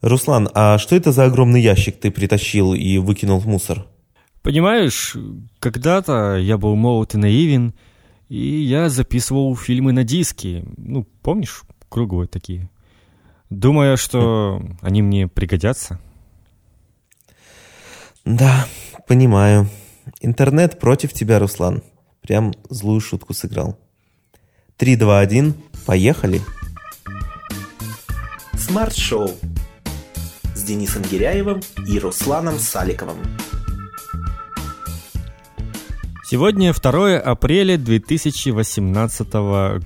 Руслан, а что это за огромный ящик ты притащил и выкинул в мусор? Понимаешь, когда-то я был молод и наивен, и я записывал фильмы на диски. Ну, помнишь, круглые такие. Думая, что они мне пригодятся. Да, понимаю. Интернет против тебя, Руслан. Прям злую шутку сыграл. Три, два, один, поехали. Смарт-шоу с Денисом Гиряевым и Русланом Саликовым. Сегодня 2 апреля 2018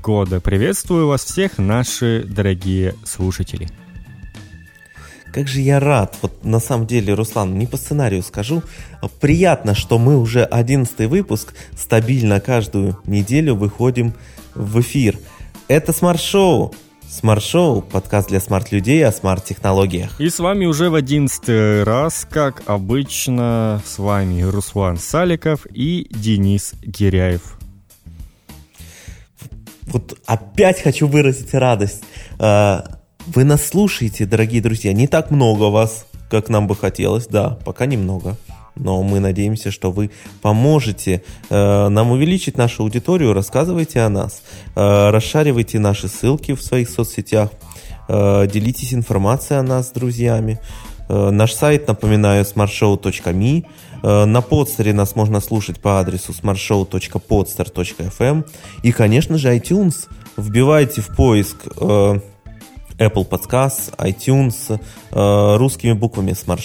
года. Приветствую вас всех, наши дорогие слушатели. Как же я рад, вот на самом деле, Руслан, не по сценарию скажу, приятно, что мы уже 11 выпуск стабильно каждую неделю выходим в эфир. Это смарт-шоу, Смарт-шоу, подкаст для смарт-людей о смарт-технологиях. И с вами уже в одиннадцатый раз, как обычно, с вами Руслан Саликов и Денис Гиряев. Вот опять хочу выразить радость. А, вы нас слушаете, дорогие друзья. Не так много вас, как нам бы хотелось. Да, пока немного но мы надеемся, что вы поможете э, нам увеличить нашу аудиторию, рассказывайте о нас, э, расшаривайте наши ссылки в своих соцсетях, э, делитесь информацией о нас с друзьями. Э, наш сайт, напоминаю, smartshow.me. Э, на подстере нас можно слушать по адресу smartshow.podster.fm. И, конечно же, iTunes. Вбивайте в поиск э, Apple Podcasts, iTunes русскими буквами Smart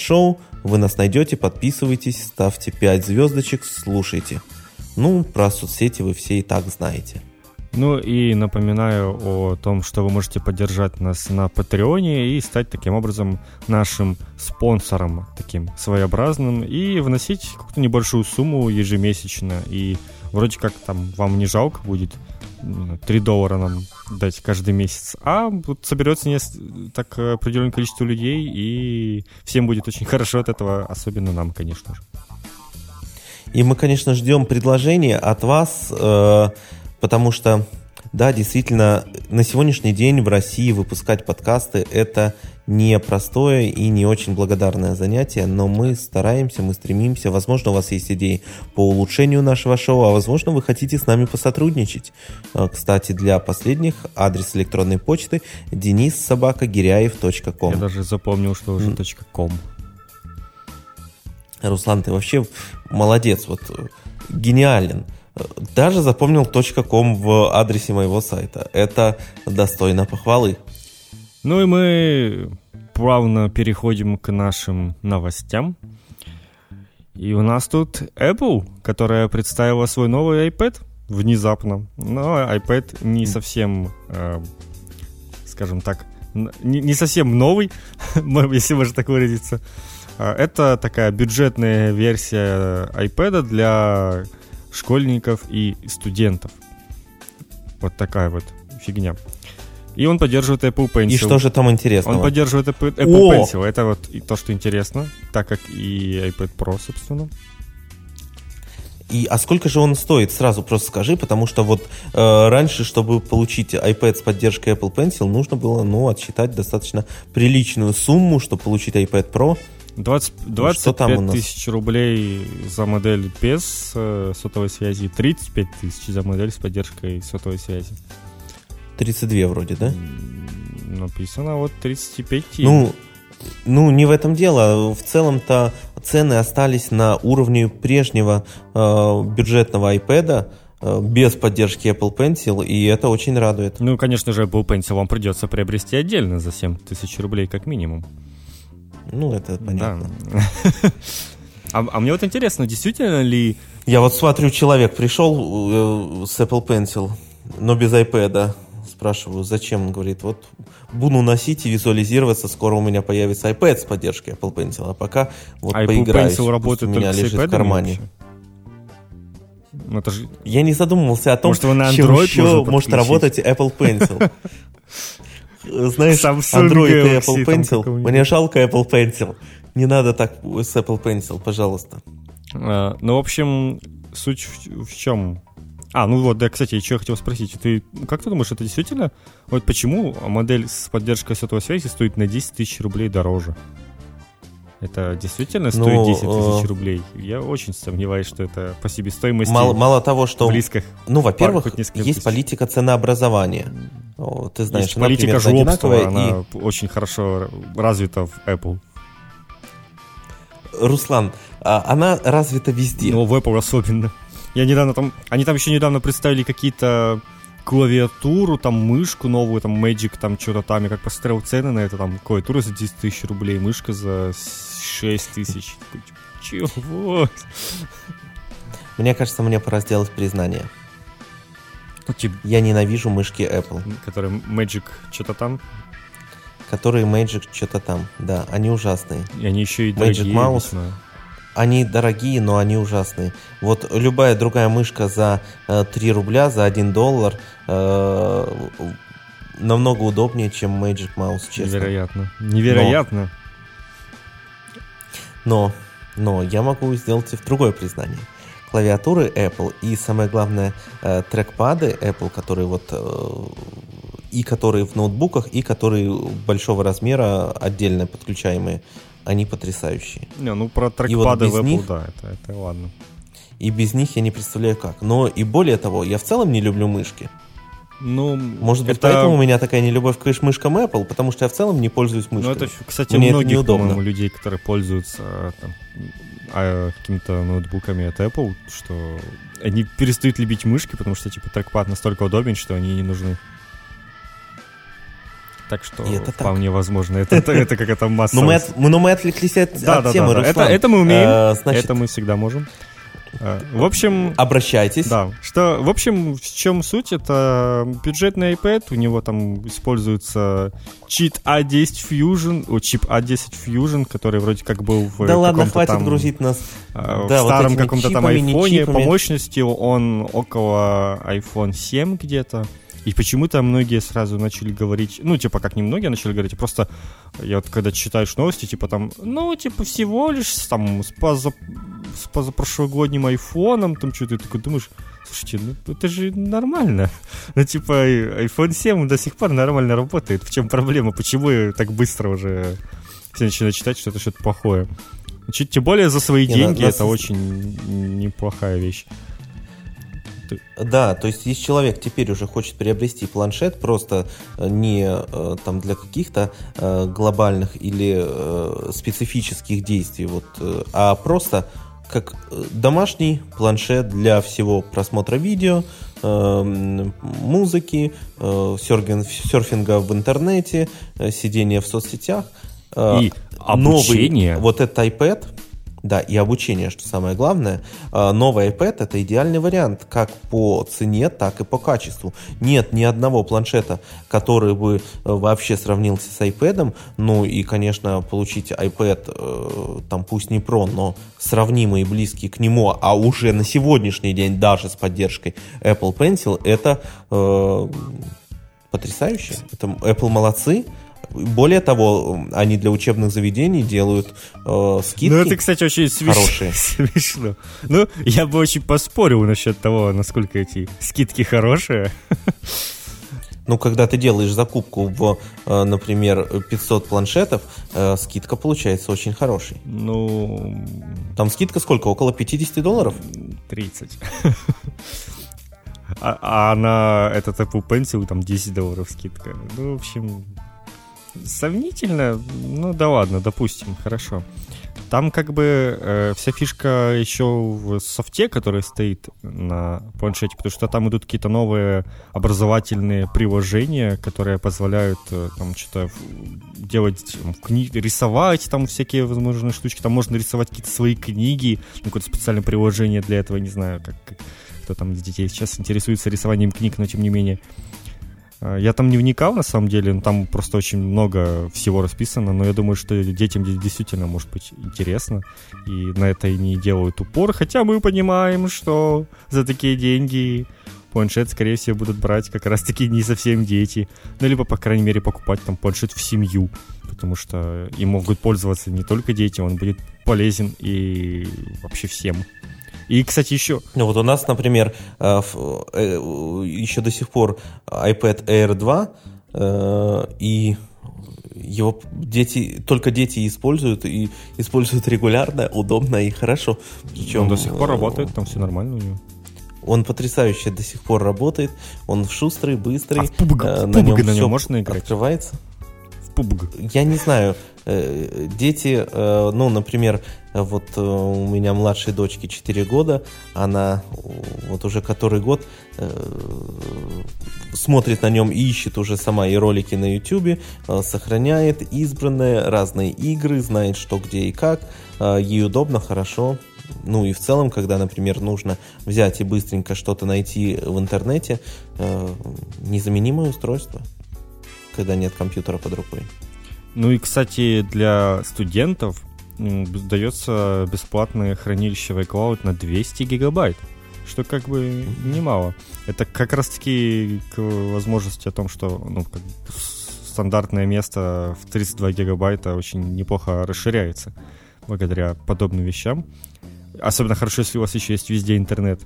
вы нас найдете, подписывайтесь, ставьте 5 звездочек, слушайте. Ну, про соцсети вы все и так знаете. Ну и напоминаю о том, что вы можете поддержать нас на Патреоне и стать таким образом нашим спонсором, таким своеобразным, и вносить какую-то небольшую сумму ежемесячно. И вроде как там вам не жалко будет 3 доллара нам дать каждый месяц, а вот соберется не так определенное количество людей, и всем будет очень хорошо от этого, особенно нам, конечно же. И мы, конечно, ждем предложения от вас, э, потому что да, действительно, на сегодняшний день в России выпускать подкасты – это не простое и не очень благодарное занятие, но мы стараемся, мы стремимся. Возможно, у вас есть идеи по улучшению нашего шоу, а возможно, вы хотите с нами посотрудничать. А, кстати, для последних адрес электронной почты собака Я даже запомнил, что уже .com. Руслан, ты вообще молодец, вот гениален даже запомнил .com в адресе моего сайта. Это достойно похвалы. Ну и мы плавно переходим к нашим новостям. И у нас тут Apple, которая представила свой новый iPad внезапно. Но iPad не совсем, э, скажем так, не, не совсем новый, если можно так выразиться. А, это такая бюджетная версия iPad для школьников и студентов. Вот такая вот фигня. И он поддерживает Apple Pencil. И что же там интересного? Он поддерживает Apple, Apple Pencil. Это вот то, что интересно, так как и iPad Pro, собственно. И, а сколько же он стоит? Сразу просто скажи, потому что вот э, раньше, чтобы получить iPad с поддержкой Apple Pencil, нужно было, ну, отсчитать достаточно приличную сумму, чтобы получить iPad Pro. 20, 25 тысяч рублей за модель без э, сотовой связи, 35 тысяч за модель с поддержкой сотовой связи. 32 вроде, да? Написано вот 35. Ну, ну, не в этом дело. В целом-то цены остались на уровне прежнего э, бюджетного iPad э, без поддержки Apple Pencil, и это очень радует. Ну, конечно же, Apple Pencil вам придется приобрести отдельно за 7 тысяч рублей как минимум. Ну, это понятно. Да. А, а мне вот интересно, действительно ли... Я вот смотрю, человек пришел э, с Apple Pencil, но без iPad. Спрашиваю, зачем? Он говорит, вот буду носить и визуализироваться, скоро у меня появится iPad с поддержкой Apple Pencil, а пока вот а поиграюсь. Apple Pencil работает у меня лежит в кармане. Ну, это же... Я не задумывался о том, может, на чем еще может работать Apple Pencil. знаешь, Samsung Android и Apple Pencil. Мне жалко Apple Pencil. Не надо так с Apple Pencil, пожалуйста. А, ну, в общем, суть в чем? А, ну вот, да, кстати, еще я хотел спросить, ты как ты думаешь, это действительно, вот почему модель с поддержкой сотовой связи стоит на 10 тысяч рублей дороже? Это действительно стоит Ну, 10 тысяч э, рублей? Я очень сомневаюсь, что это по себестоимости Мало, мало того, что... близко. Ну, во-первых, есть тысяч. политика ценообразования. Ты знаешь, Есть она политика жлобства, она очень хорошо развита в Apple. И, Руслан, а, она развита везде. Но в Apple особенно. Я недавно там... Они там еще недавно представили какие-то клавиатуру, там мышку новую, там Magic, там что-то там. Я как посмотрел цены на это, там клавиатура за 10 тысяч рублей, мышка за 6 тысяч. Такой, Чего? Мне кажется, мне пора сделать признание. Ну, типа, Я ненавижу мышки Apple, который Magic что-то там, которые Magic что-то там. Да, они ужасные. и они еще и Magic дорогие. Mouse. Они дорогие, но они ужасные. Вот любая другая мышка за э, 3 рубля, за 1 доллар э, намного удобнее, чем Magic Mouse, честно. Невероятно. Невероятно. Но, но я могу сделать и в другое признание. Клавиатуры Apple и, самое главное, э, трекпады Apple, которые вот э, и которые в ноутбуках, и которые большого размера, отдельно подключаемые, они потрясающие. Не, ну про вот трекпады без в Apple, них- да, это, это ладно. И без них я не представляю как. Но и более того, я в целом не люблю мышки. Ну, Может быть, это... поэтому у меня такая нелюбовь к мышкам Apple, потому что я в целом не пользуюсь Ну, мышками. это, кстати, Мне это многих, неудобно. по-моему, людей, которые пользуются э, там, а, какими-то ноутбуками от Apple, что они перестают любить мышки, потому что, типа, трекпад настолько удобен, что они не нужны. Так что И это так. вполне возможно. Это, это, это какая-то масса. Но мы, от- но мы отвлеклись от, Да, от да, темы, да, да. Это, это мы умеем. Э, значит, это мы всегда можем. Э, В общем, обращайтесь. Да, что, в общем, в чем суть? Это бюджетный iPad, у него там используется чип A10 Fusion, о, чип A10 Fusion, который вроде как был в Да ладно, хватит там, грузить нас. э, Да, в вот старом этими каком-то там айфоне. чипами. По мощности он около iPhone 7 где-то. И почему-то многие сразу начали говорить, ну, типа, как не многие начали говорить, а просто я вот когда читаешь новости, типа там, ну, типа, всего лишь там с, поза, с позапрошлогодним айфоном, там что-то, ты такой думаешь, слушайте, ну, это же нормально. Ну, типа, iPhone 7 до сих пор нормально работает. В чем проблема? Почему так быстро уже все начинают читать, что это что-то плохое? Чуть- Тем более за свои Не, деньги нас- это очень неплохая вещь. Да, то есть если человек теперь уже хочет приобрести планшет просто э, не э, там для каких-то э, глобальных или специфических действий, вот, а просто как домашний планшет для всего просмотра видео, э, м, музыки, серфин- серфинга в интернете, сидения в соцсетях. И обучение. Новый, вот этот iPad, да, и обучение, что самое главное. А, Новый iPad это идеальный вариант как по цене, так и по качеству. Нет ни одного планшета, который бы э, вообще сравнился с iPad. Ну и, конечно, получить iPad, э, там пусть не Pro, но сравнимый и близкий к нему, а уже на сегодняшний день даже с поддержкой Apple Pencil, это э, потрясающе. Это Apple молодцы. Более того, они для учебных заведений делают э, скидки. Ну, это, кстати, очень смеш- хорошие. смешно. Ну, я бы очень поспорил насчет того, насколько эти скидки хорошие. Ну, когда ты делаешь закупку в, э, например, 500 планшетов, э, скидка получается очень хорошей. Ну, Там скидка сколько? Около 50 долларов? 30. А, а на этот Apple Pencil там 10 долларов скидка. Ну, в общем, сомнительно. Ну, да ладно, допустим, хорошо. Там как бы э, вся фишка еще в софте, который стоит на планшете, потому что там идут какие-то новые образовательные приложения, которые позволяют э, там что-то делать, там, кни- рисовать там всякие возможные штучки. Там можно рисовать какие-то свои книги, ну, какое-то специальное приложение для этого, не знаю, как, как кто там из детей сейчас интересуется рисованием книг, но тем не менее. А, Я там не вникал, на самом деле, там просто очень много всего расписано, но я думаю, что детям де- действительно может быть интересно, и на это и не делают упор, хотя мы понимаем, что за такие деньги планшет, скорее всего, будут брать как раз-таки не совсем дети, ну, либо, по крайней мере, покупать там планшет в семью, потому что им могут пользоваться не только дети, он будет полезен и вообще всем. И, кстати, еще... Ну вот у нас, например, э, э, еще до сих пор iPad Air 2, э, и его дети, только дети используют, и используют регулярно, удобно и хорошо. Причем, Он до сих пор работает, там все нормально у него. Он потрясающе до сих пор работает, он шустрый, быстрый. А в PUBG, э, на, нем на нем можно играть? Открывается. PUBG. Я не знаю. Э, дети, э, ну, например, вот э, у меня младшей дочке 4 года, она вот уже который год смотрит на нем и ищет уже сама и ролики на YouTube, сохраняет избранные разные игры, знает что, где и как, ей удобно, хорошо. Ну и в целом, когда, например, нужно взять и быстренько что-то найти в интернете, незаменимое устройство, когда нет компьютера под рукой. Ну и, кстати, для студентов дается бесплатное хранилище в iCloud на 200 гигабайт, что как бы немало. Это как раз-таки к возможности о том, что ну, как стандартное место в 32 гигабайта очень неплохо расширяется благодаря подобным вещам. Особенно хорошо, если у вас еще есть везде интернет.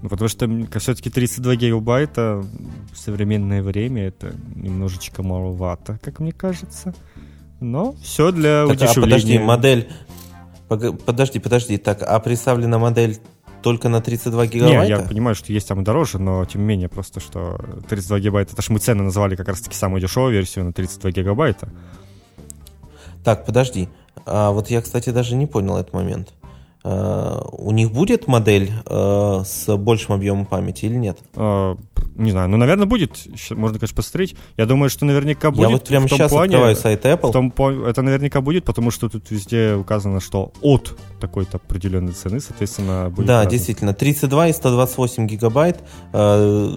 Ну, потому что все-таки 32 гигабайта в современное время это немножечко маловато, как мне кажется. Но все для так, удешевления. А подожди, модель... Подожди, подожди. Так, а представлена модель только на 32 гигабайта? Не, я понимаю, что есть там дороже, но тем не менее, просто что 32 гигабайта, это же мы цены называли как раз-таки самую дешевую версию на 32 гигабайта. Так, подожди. А вот я, кстати, даже не понял этот момент. Э, у них будет модель э, с большим объемом памяти или нет? Э, не знаю, ну, наверное, будет. Можно, конечно, посмотреть. Я думаю, что наверняка будет. Я вот прямо сейчас плане, открываю сайт Apple. В том, это наверняка будет, потому что тут везде указано, что от такой-то определенной цены, соответственно, будет Да, разным. действительно. 32 и 128 гигабайт э,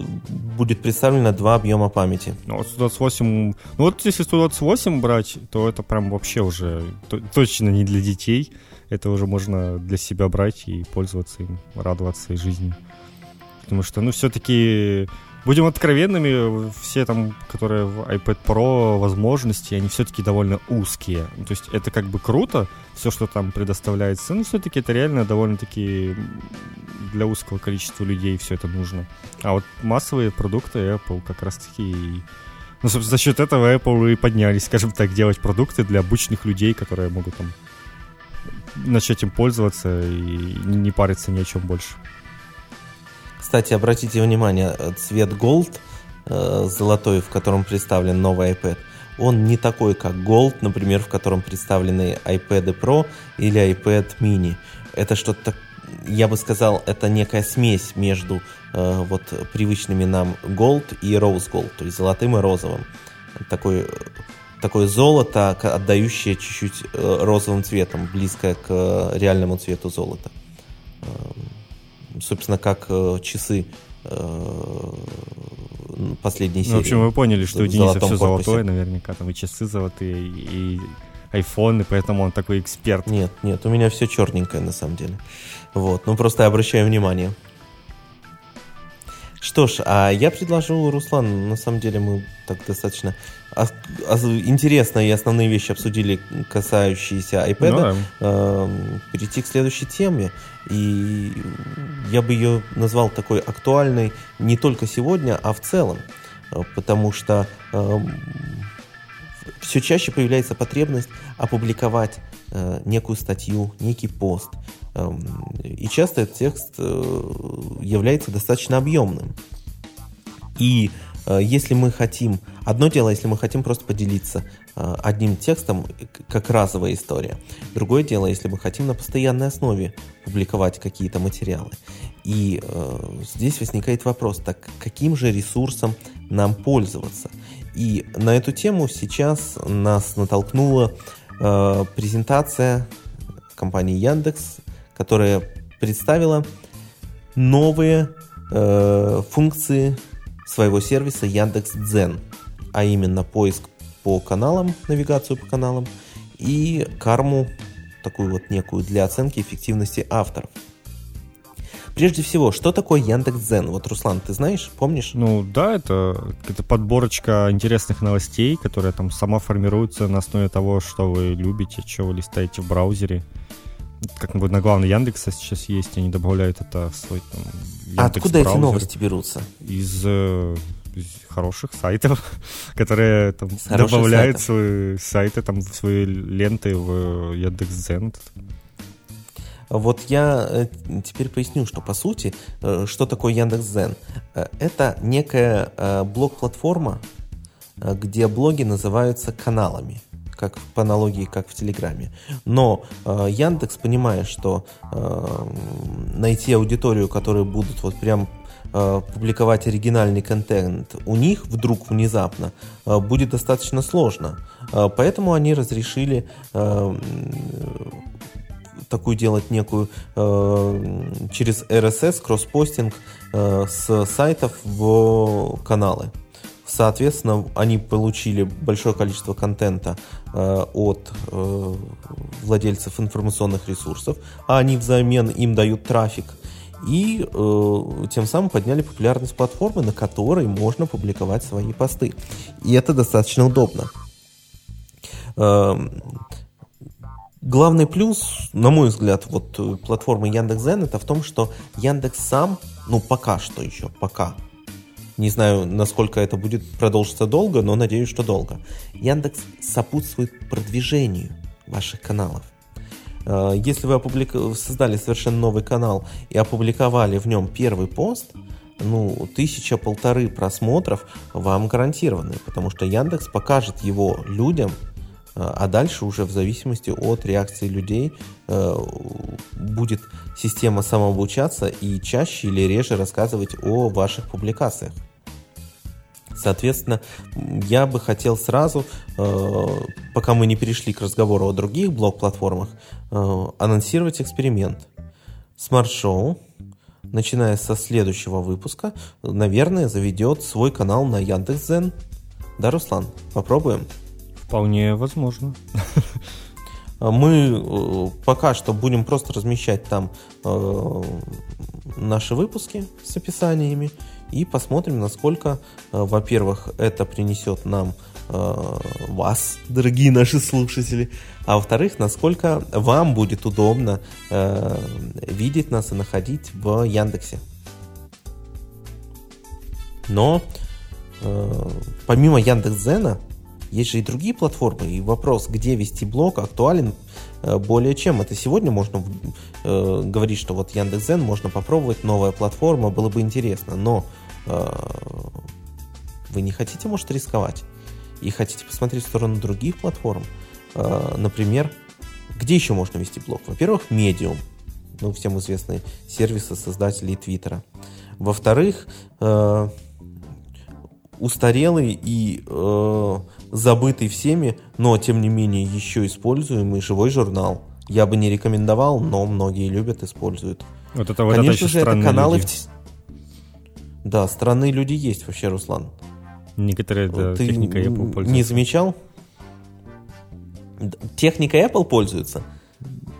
будет представлено два объема памяти. Ну, вот 128... Ну, вот если 128 брать, то это прям вообще уже точно не для детей это уже можно для себя брать и пользоваться им, радоваться жизни. Потому что, ну, все-таки, будем откровенными, все там, которые в iPad Pro возможности, они все-таки довольно узкие. Ну, то есть это как бы круто, все, что там предоставляется, но все-таки это реально довольно-таки для узкого количества людей все это нужно. А вот массовые продукты Apple как раз-таки ну, собственно, за счет этого Apple и поднялись, скажем так, делать продукты для обычных людей, которые могут там начать им пользоваться и не париться ни о чем больше. Кстати, обратите внимание, цвет Gold, э, золотой, в котором представлен новый iPad, он не такой, как Gold, например, в котором представлены iPad Pro или iPad Mini. Это что-то, я бы сказал, это некая смесь между э, вот привычными нам Gold и Rose Gold, то есть золотым и розовым. Такой такое золото, отдающее чуть-чуть э, розовым цветом, близкое к э, реальному цвету золота. Эм, собственно, как э, часы последней серии. Ну, в общем, вы поняли, что у Дениса все золотое, наверняка, там и часы золотые, и айфоны, поэтому он такой эксперт. Нет, нет, у меня все черненькое на самом деле. Вот, ну просто я обращаю внимание. Что ж, а я предложу, Руслан, на самом деле мы так достаточно интересные и основные вещи обсудили, касающиеся iPad, ну, да. э, перейти к следующей теме. И я бы ее назвал такой актуальной не только сегодня, а в целом. Потому что все чаще появляется потребность опубликовать некую статью, некий пост. И часто этот текст э, является достаточно объемным. И э, если мы хотим, одно дело, если мы хотим просто поделиться одним текстом, как разовая история. Другое дело, если мы хотим на постоянной основе публиковать какие-то материалы. И э, здесь возникает вопрос, так каким же ресурсом нам пользоваться? И на эту тему сейчас нас натолкнула э, презентация компании Яндекс, которая представила новые э, функции своего сервиса Яндекс Дзен, а именно поиск по каналам, навигацию по каналам и карму, такую вот некую для оценки эффективности авторов. Прежде всего, что такое Яндекс.Дзен? Вот, Руслан, ты знаешь, помнишь? Ну да, это какая-то подборочка интересных новостей, которая там сама формируется на основе того, что вы любите, что вы листаете в браузере. Как на главный Яндекса сейчас есть, они добавляют это в свой там, А откуда эти новости берутся? Из, э, из хороших сайтов, которые там добавляют сайтов. свои сайты там в свои ленты в Яндекс.Дзен. Вот я э, теперь поясню, что по сути, э, что такое Яндекс.Дзен. Это некая блог-платформа, где блоги называются каналами как по аналогии, как в Телеграме. Но э, Яндекс, понимая, что э, найти аудиторию, которая будут вот прям э, публиковать оригинальный контент у них вдруг внезапно э, будет достаточно сложно. Э, поэтому они разрешили такую делать некую через RSS кросспостинг с сайтов в каналы. Соответственно, они получили большое количество контента э, от э, владельцев информационных ресурсов, а они взамен им дают трафик. И э, тем самым подняли популярность платформы, на которой можно публиковать свои посты. И это достаточно удобно. Э, главный плюс, на мой взгляд, вот э, платформы Яндекс.Зен это в том, что Яндекс сам, ну пока что еще, пока, не знаю, насколько это будет продолжиться долго, но надеюсь, что долго. Яндекс сопутствует продвижению ваших каналов. Э, если вы опублик... создали совершенно новый канал и опубликовали в нем первый пост, ну, тысяча-полторы просмотров вам гарантированы, потому что Яндекс покажет его людям, а дальше уже в зависимости от реакции людей э, будет система самообучаться и чаще или реже рассказывать о ваших публикациях. Соответственно, я бы хотел сразу, э, пока мы не перешли к разговору о других блок-платформах, э, анонсировать эксперимент. Смарт-шоу, начиная со следующего выпуска, наверное, заведет свой канал на Яндекс.Зен. Да, Руслан? Попробуем? Вполне возможно. Мы э, пока что будем просто размещать там наши выпуски с описаниями и посмотрим, насколько, э, во-первых, это принесет нам э, вас, дорогие наши слушатели, а во-вторых, насколько вам будет удобно э, видеть нас и находить в Яндексе. Но помимо Яндекс.Зена есть же и другие платформы, и вопрос, где вести блог, актуален более чем. Это сегодня можно э, говорить, что вот Яндекс.Зен можно попробовать, новая платформа, было бы интересно, но Э, вы не хотите, может, рисковать и хотите посмотреть в сторону других платформ, э, например, где еще можно вести блог? Во-первых, Medium, ну, всем известные сервисы создателей Твиттера. Во-вторых, э, устарелый и забытый всеми, но тем не менее еще используемый живой журнал. Я бы не рекомендовал, но многие любят, используют. Вот это вот Конечно это же, это каналы люди. в да, странные люди есть вообще, Руслан. Некоторые, да, Ты техникой Apple пользуются. не замечал? Техникой Apple пользуются?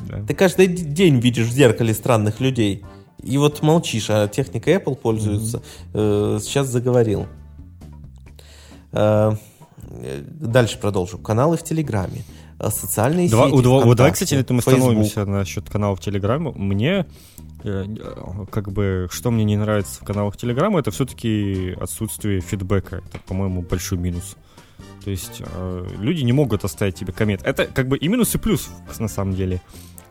Да. Ты каждый день видишь в зеркале странных людей. И вот молчишь, а техникой Apple пользуются. Mm-hmm. Сейчас заговорил. Э, дальше продолжу. Каналы в Телеграме. Э, социальные два, сети. Два, вот давай, кстати, это мы становимся насчет каналов Телеграма. Мне э, как бы, что мне не нравится в каналах Телеграма, это все-таки отсутствие фидбэка. Это, по-моему, большой минус. То есть э, люди не могут оставить тебе коммент. Это как бы и минус, и плюс, на самом деле.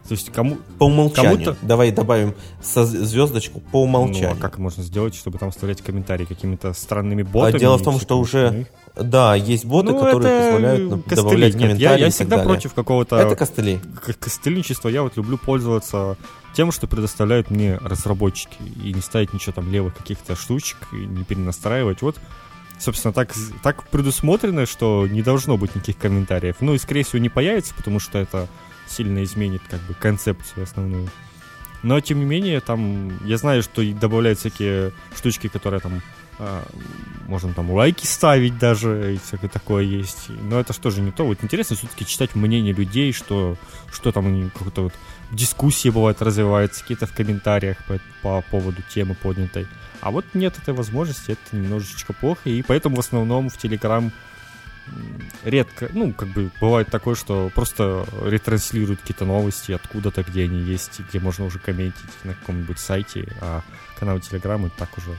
То есть кому... По умолчанию. Кому-то... Давай добавим со звездочку по умолчанию. Ну, а как можно сделать, чтобы там оставлять комментарии какими-то странными ботами? А дело в том, что уже... Да, есть боты, ну, которые позволяют костыли. добавлять Нет, комментарии. Я, я всегда далее. против какого-то... Это костыли. Костылинчества. Я вот люблю пользоваться тем, что предоставляют мне разработчики. И не ставить ничего там левых каких-то штучек, и не перенастраивать. Вот собственно, так, так предусмотрено, что не должно быть никаких комментариев. Ну и, скорее всего, не появится, потому что это сильно изменит как бы концепцию основную. Но, тем не менее, там, я знаю, что добавляют всякие штучки, которые там а, можно там лайки ставить даже, и всякое такое есть. Но это что же не то. Вот интересно все-таки читать мнение людей, что, что там как-то вот дискуссии бывают развиваются, какие-то в комментариях по, по поводу темы поднятой. А вот нет этой возможности, это немножечко плохо, и поэтому в основном в Телеграм редко, ну, как бы бывает такое, что просто ретранслируют какие-то новости откуда-то, где они есть, где можно уже комментить на каком-нибудь сайте, а канал Telegram это так уже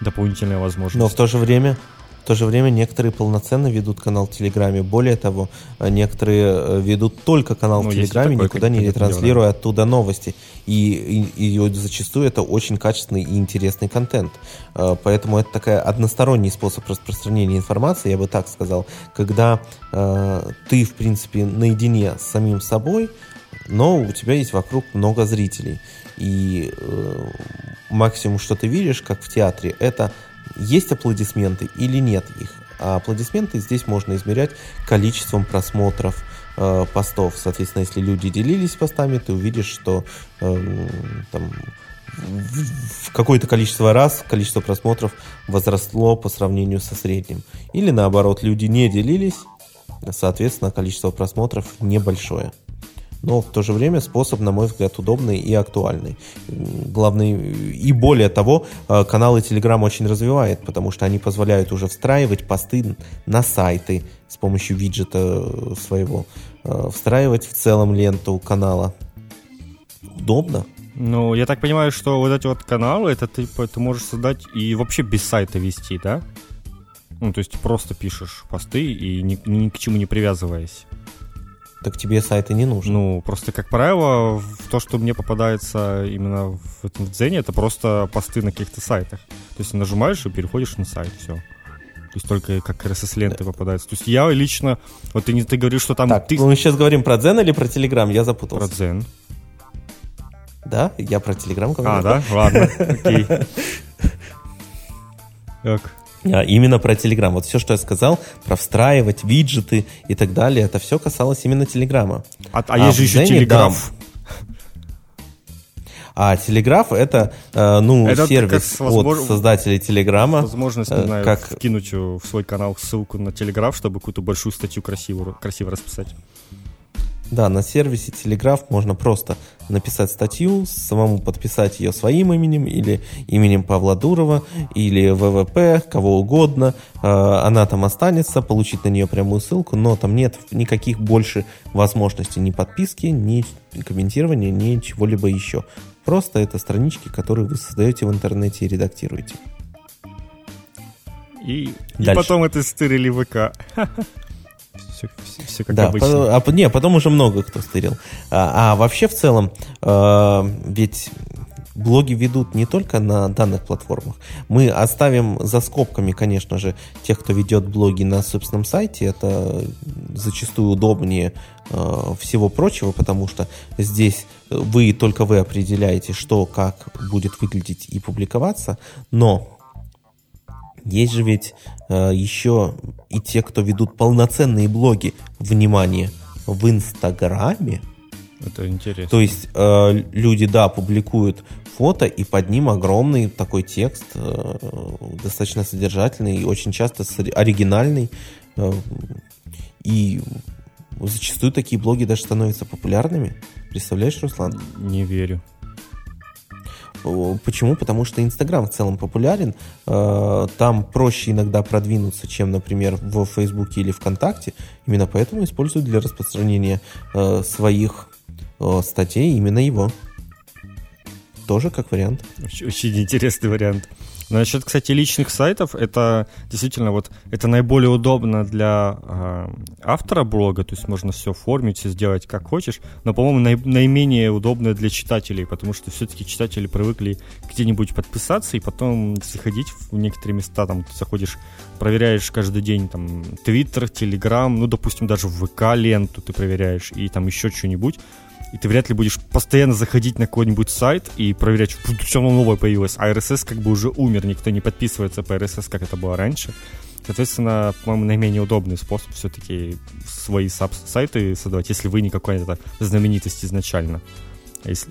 дополнительная возможность. Но в то же время в то же время некоторые полноценно ведут канал в Телеграме. Более того, э, некоторые э, ведут только канал ну, в Телеграме, такой, никуда не ретранслируя оттуда новости. И, и, и зачастую это очень качественный и интересный контент. Э, поэтому это такая односторонний способ распространения информации, я бы так сказал, когда э, ты, в принципе, наедине с самим собой, но у тебя есть вокруг много зрителей. И э, максимум, что ты видишь, как в театре, это есть аплодисменты или нет их. А аплодисменты здесь можно измерять количеством просмотров э, постов. Соответственно, если люди делились постами, ты увидишь, что э, там, в, какое-то количество раз количество просмотров возросло по сравнению со средним. Или наоборот, люди не делились, соответственно, количество просмотров небольшое но в то же время способ, на мой взгляд, удобный и актуальный. Главный, и более того, э, каналы Telegram очень развивает, потому что они позволяют уже встраивать посты на сайты с помощью виджета своего, э, встраивать в целом ленту канала. Удобно. Ну, я так понимаю, что вот эти вот каналы, это ты, ты можешь создать и вообще без сайта вести, да? Ну, то есть просто пишешь посты и ни, ни к чему не привязываясь. Так тебе сайты не нужны. Ну, просто, как правило, то, что мне попадается именно в этом Дзене, это просто посты на каких-то сайтах. То есть нажимаешь и переходишь на сайт, все. То есть только как RSS-ленты попадаются. То есть я лично... Вот ты, ты говоришь, что там... Так, ты... мы сейчас говорим про Дзен или про Телеграм? Я запутался. Про Дзен. Да? Я про Телеграм говорю. А, да? Ладно, окей. Так. А, именно про Telegram. Вот все, что я сказал, про встраивать виджеты и так далее, это все касалось именно Телеграма. А, а, а есть же еще Телеграф. А Телеграф это, э, ну, это сервис возможно... от создателей Телеграма. Возможность, не э, знаю, как... вкинуть в свой канал ссылку на Телеграф, чтобы какую-то большую статью красиво, красиво расписать. Да, на сервисе Телеграф можно просто написать статью, самому подписать ее своим именем или именем Павла Дурова или ВВП, кого угодно. А, она там останется, получить на нее прямую ссылку, но там нет никаких больше возможностей ни подписки, ни комментирования, ни чего-либо еще. Просто это странички, которые вы создаете в интернете и редактируете. И, и потом это стырили ВК. все, все, все как да, обычно. По, а, не, потом уже много кто стырил. А, а вообще в целом, э, ведь блоги ведут не только на данных платформах. Мы оставим за скобками, конечно же, тех, кто ведет блоги на собственном сайте. Это зачастую удобнее э, всего прочего, потому что здесь вы только вы определяете, что как будет выглядеть и публиковаться. Но есть же ведь э, еще и те, кто ведут полноценные блоги, внимание, в Инстаграме. Это интересно. То есть э, люди, да, публикуют фото, и под ним огромный такой текст, э, достаточно содержательный и очень часто оригинальный. Э, и зачастую такие блоги даже становятся популярными. Представляешь, Руслан? Не верю. Почему? Потому что Инстаграм в целом популярен. Э, там проще иногда продвинуться, чем, например, в Фейсбуке или ВКонтакте. Именно поэтому используют для распространения э, своих э, статей именно его. Тоже как вариант. Очень, очень интересный вариант. Насчет, кстати, личных сайтов, это действительно вот это наиболее удобно для э, автора блога, то есть можно все оформить, сделать как хочешь, но, по-моему, наи- наименее удобно для читателей, потому что все-таки читатели привыкли где-нибудь подписаться и потом заходить в некоторые места, там ты заходишь, проверяешь каждый день там Твиттер, Телеграм, ну, допустим, даже в ВК ленту ты проверяешь и там еще что-нибудь, и ты вряд ли будешь постоянно заходить на какой-нибудь сайт и проверять, что новое появилось. А RSS как бы уже умер, никто не подписывается по RSS, как это было раньше. Соответственно, по-моему, наименее удобный способ все-таки свои сайты создавать, если вы не какая-то знаменитость изначально. А если...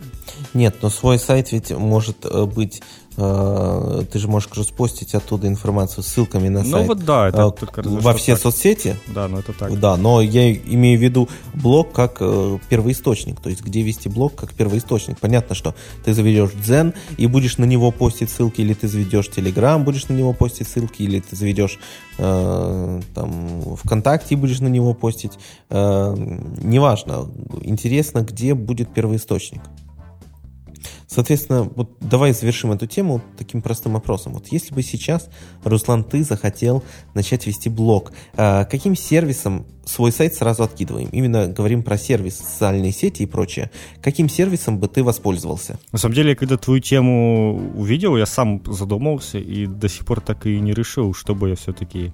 Нет, но свой сайт ведь может э, быть ты же можешь распостить оттуда информацию ссылками на Ну сайт. вот да, это э, только во все так. соцсети. Да, но это так. Да, но я имею в виду блог как э, первоисточник, то есть где вести блог как первоисточник. Понятно, что ты заведешь Дзен и будешь на него постить ссылки, или ты заведешь Телеграм, будешь на него постить ссылки, или ты заведешь э, там ВКонтакте и будешь на него постить. Э, неважно. Интересно, где будет первоисточник. Соответственно, вот давай завершим эту тему таким простым вопросом. Вот если бы сейчас, Руслан, ты захотел начать вести блог, э, каким сервисом свой сайт сразу откидываем? Именно говорим про сервис, социальные сети и прочее. Каким сервисом бы ты воспользовался? На самом деле, когда твою тему увидел, я сам задумался и до сих пор так и не решил, что бы я все-таки...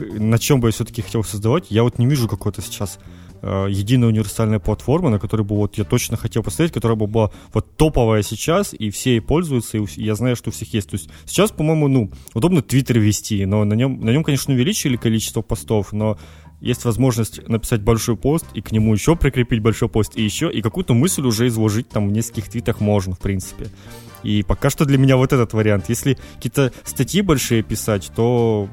На чем бы я все-таки хотел создавать. Я вот не вижу какой-то сейчас э, единой универсальной платформы, на которой бы вот я точно хотел посмотреть, которая бы была вот топовая сейчас, и все ей пользуются, и у- я знаю, что у всех есть. То есть сейчас, по-моему, ну, удобно Твиттер вести, но на нем, на нем, конечно, увеличили количество постов, но есть возможность написать большой пост и к нему еще прикрепить большой пост и еще, и какую-то мысль уже изложить там в нескольких твитах можно, в принципе. И пока что для меня вот этот вариант. Если какие-то статьи большие писать, то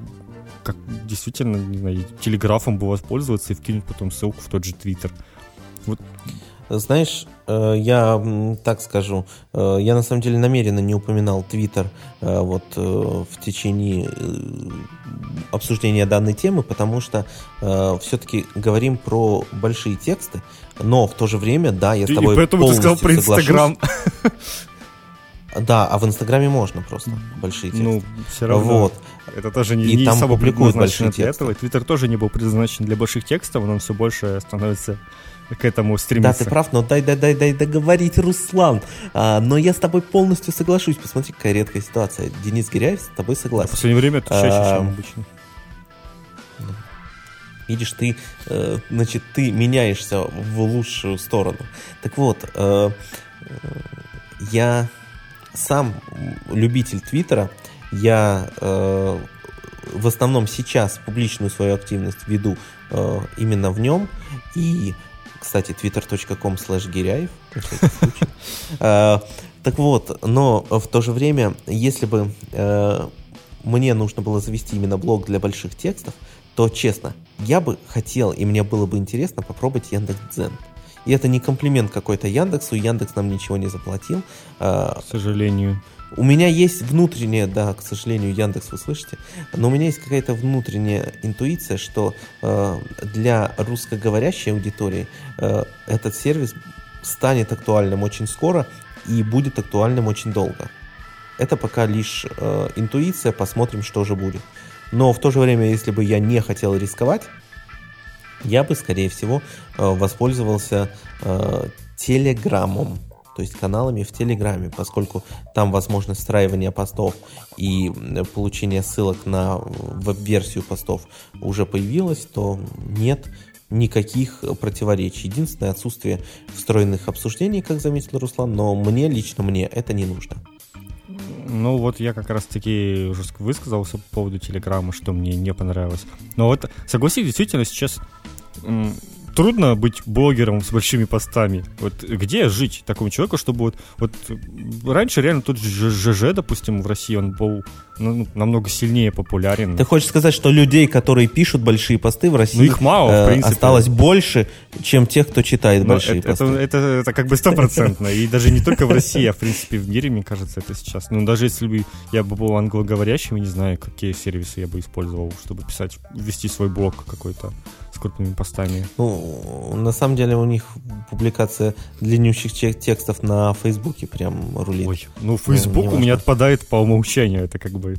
как действительно, не знаю, телеграфом бы воспользоваться и вкинуть потом ссылку в тот же твиттер. Знаешь, э, я так скажу, э, я на самом деле намеренно не упоминал Твиттер э, вот в течение обсуждения данной темы, потому что все-таки говорим про большие тексты, но в то же время, да, я с И тобой поэтому ты сказал полностью про. Инстаграм. Да, а в Инстаграме можно просто большие тексты. Ну, все равно. вот. Это тоже не, И не там особо предназначено для тексты. этого. Твиттер тоже не был предназначен для больших текстов, но он все больше становится к этому Да, стремится. ты прав, но дай, дай, дай, дай договорить, Руслан. А, но я с тобой полностью соглашусь. Посмотри, какая редкая ситуация. Денис Гиряев с тобой В согласен. последнее время это чаще, А, чем обычно. Видишь, ты, э, значит, ты меняешься в лучшую сторону. Так вот, э, э, я сам любитель Твиттера. Я э, в основном сейчас публичную свою активность веду э, именно в нем. И, кстати, twitter.com slash гиряев, на всякий случай. Э, Так вот, но в то же время, если бы э, мне нужно было завести именно блог для больших текстов, то, честно, я бы хотел, и мне было бы интересно попробовать Яндекс.Дзен. И это не комплимент какой-то Яндексу, Яндекс нам ничего не заплатил. А, К сожалению. У меня есть внутренняя, да, к сожалению, Яндекс вы слышите, но у меня есть какая-то внутренняя интуиция, что э, для русскоговорящей аудитории э, этот сервис станет актуальным очень скоро и будет актуальным очень долго. Это пока лишь э, интуиция, посмотрим, что же будет. Но в то же время, если бы я не хотел рисковать, я бы, скорее всего, э, воспользовался э, Телеграммом, то есть каналами в Телеграме, поскольку там возможность встраивания постов и получения ссылок на веб-версию постов уже появилась, то нет никаких противоречий. Единственное отсутствие встроенных обсуждений, как заметил Руслан, но мне, лично мне, это не нужно. Ну вот я как раз таки уже ск- высказался по поводу Телеграма, что мне не понравилось. Но вот согласись, действительно сейчас трудно быть блогером с большими постами. Вот где жить такому человеку, чтобы вот, вот раньше реально тот же ЖЖ, допустим, в России он был ну, намного сильнее популярен. Ты хочешь сказать, что людей, которые пишут большие посты в России, Ну, их мало, в э, принципе. осталось больше, чем тех, кто читает Но большие это, посты? это, это, это как бы стопроцентно. И даже не только в России, а в принципе в мире, мне кажется, это сейчас. Ну, даже если бы я бы был англоговорящим, не знаю, какие сервисы я бы использовал, чтобы писать, вести свой блог какой-то с крупными постами. Ну, на самом деле у них публикация длиннющих те- текстов на Фейсбуке прям рулит. Ой, ну Facebook не у меня отпадает по умолчанию, это как бы...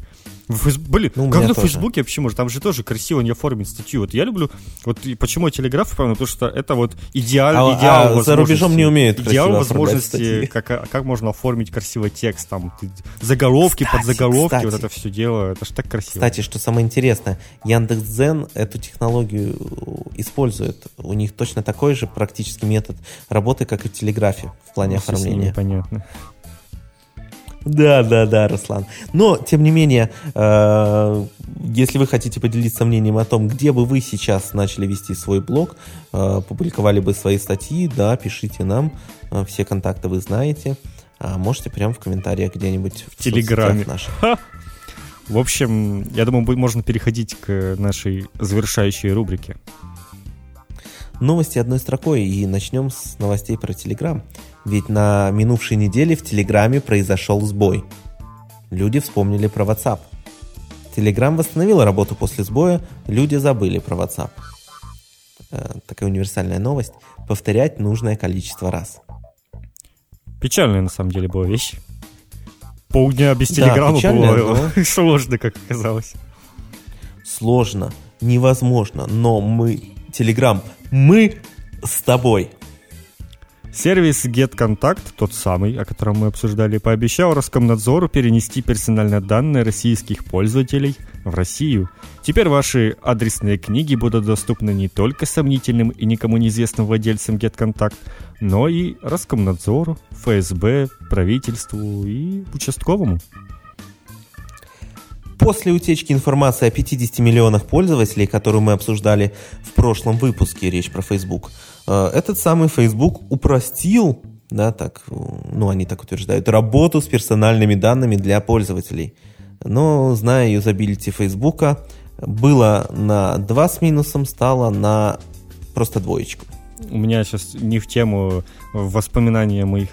Фейс- Блин, Ну, как на тоже. Фейсбуке вообще может? Там же тоже красиво не оформить статью. Вот я люблю... Вот и почему я телеграф оформил? Потому что это вот идеал, А- идеал а за рубежом не умеют Идеал возможности, как, а, как можно оформить красивый текст, там, ты- заголовки, Кстати, подзаголовки, вот кстати. это все дело, это ж так красиво. Кстати, что самое интересное, Яндекс.Дзен эту технологию использует. У них точно такой же практически метод работы, как и в Телеграфе в плане Ну, оформления. Понятно. Да, да, да, Руслан. Но, тем не менее, э, если вы хотите поделиться мнением о том, где бы вы сейчас начали вести свой блог, э, публиковали бы свои статьи, да, пишите нам, Э, все контакты вы знаете. а можете прямо в комментариях где-нибудь в Телеграме. Наших. В общем, я думаю, можно переходить к нашей завершающей рубрике. Новости одной строкой, и начнем с новостей про Телеграм. Ведь на минувшей неделе в Телеграме произошел сбой. Люди вспомнили про WhatsApp. Телеграм восстановил работу после сбоя, люди забыли про WhatsApp. Э, такая универсальная новость. Повторять нужное количество раз. Печальная на самом деле была вещь. Полдня без телеграмма да, было но... сложно, как оказалось. Сложно, невозможно, но мы, Телеграм, мы с тобой. Сервис GetContact, тот самый, о котором мы обсуждали, пообещал Роскомнадзору перенести персональные данные российских пользователей в Россию. Теперь ваши адресные книги будут доступны не только сомнительным и никому неизвестным владельцам GetContact, но и Роскомнадзору, ФСБ, правительству и участковому. После утечки информации о 50 миллионах пользователей, которую мы обсуждали в прошлом выпуске, речь про Facebook, этот самый Facebook упростил, да, так, ну, они так утверждают, работу с персональными данными для пользователей. Но, зная юзабилити Facebook, было на 2 с минусом, стало на просто двоечку у меня сейчас не в тему воспоминания моих,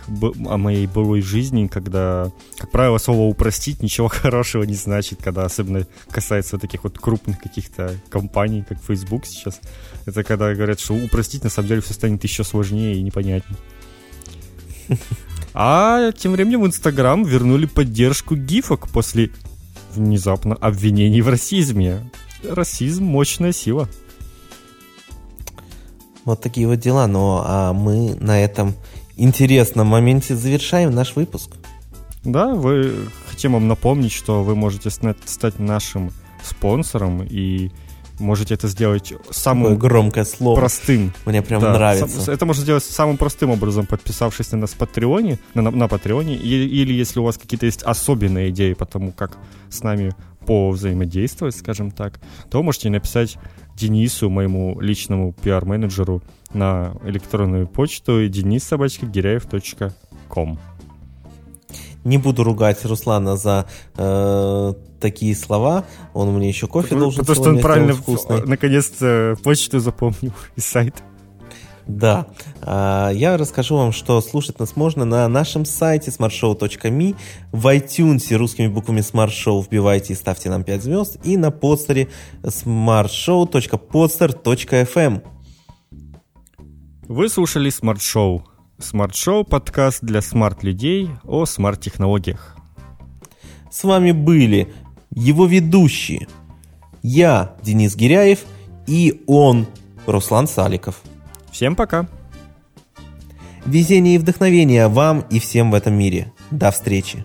о моей былой жизни, когда, как правило, слово «упростить» ничего хорошего не значит, когда особенно касается таких вот крупных каких-то компаний, как Facebook сейчас. Это когда говорят, что упростить, на самом деле все станет еще сложнее и непонятнее. А тем временем в Инстаграм вернули поддержку гифок после внезапно обвинений в расизме. Расизм – мощная сила. Вот такие вот дела. Но а мы на этом интересном моменте завершаем наш выпуск. Да, вы хотим вам напомнить, что вы можете стать нашим спонсором и можете это сделать самым Такое громкое слово. простым. Мне прям да, нравится. Это можно сделать самым простым образом, подписавшись на нас в Патреоне, на, на, на Патреоне, или, или если у вас какие-то есть особенные идеи по тому, как с нами повзаимодействовать, скажем так, то можете написать Денису, моему личному пиар-менеджеру, на электронную почту denissobachkagиряев.com. Не буду ругать Руслана за э, такие слова. Он мне еще кофе потому, должен Потому что он правильно вкусный. наконец-то почту запомнил и сайт. Да. А, я расскажу вам, что слушать нас можно на нашем сайте smartshow.me, в iTunes русскими буквами Smart Show вбивайте и ставьте нам 5 звезд, и на подстере smartshow.podster.fm. Вы слушали Smart Show. Smart Show – подкаст для смарт-людей о смарт-технологиях. С вами были его ведущие. Я, Денис Гиряев, и он, Руслан Саликов. Всем пока. Везения и вдохновения вам и всем в этом мире. До встречи.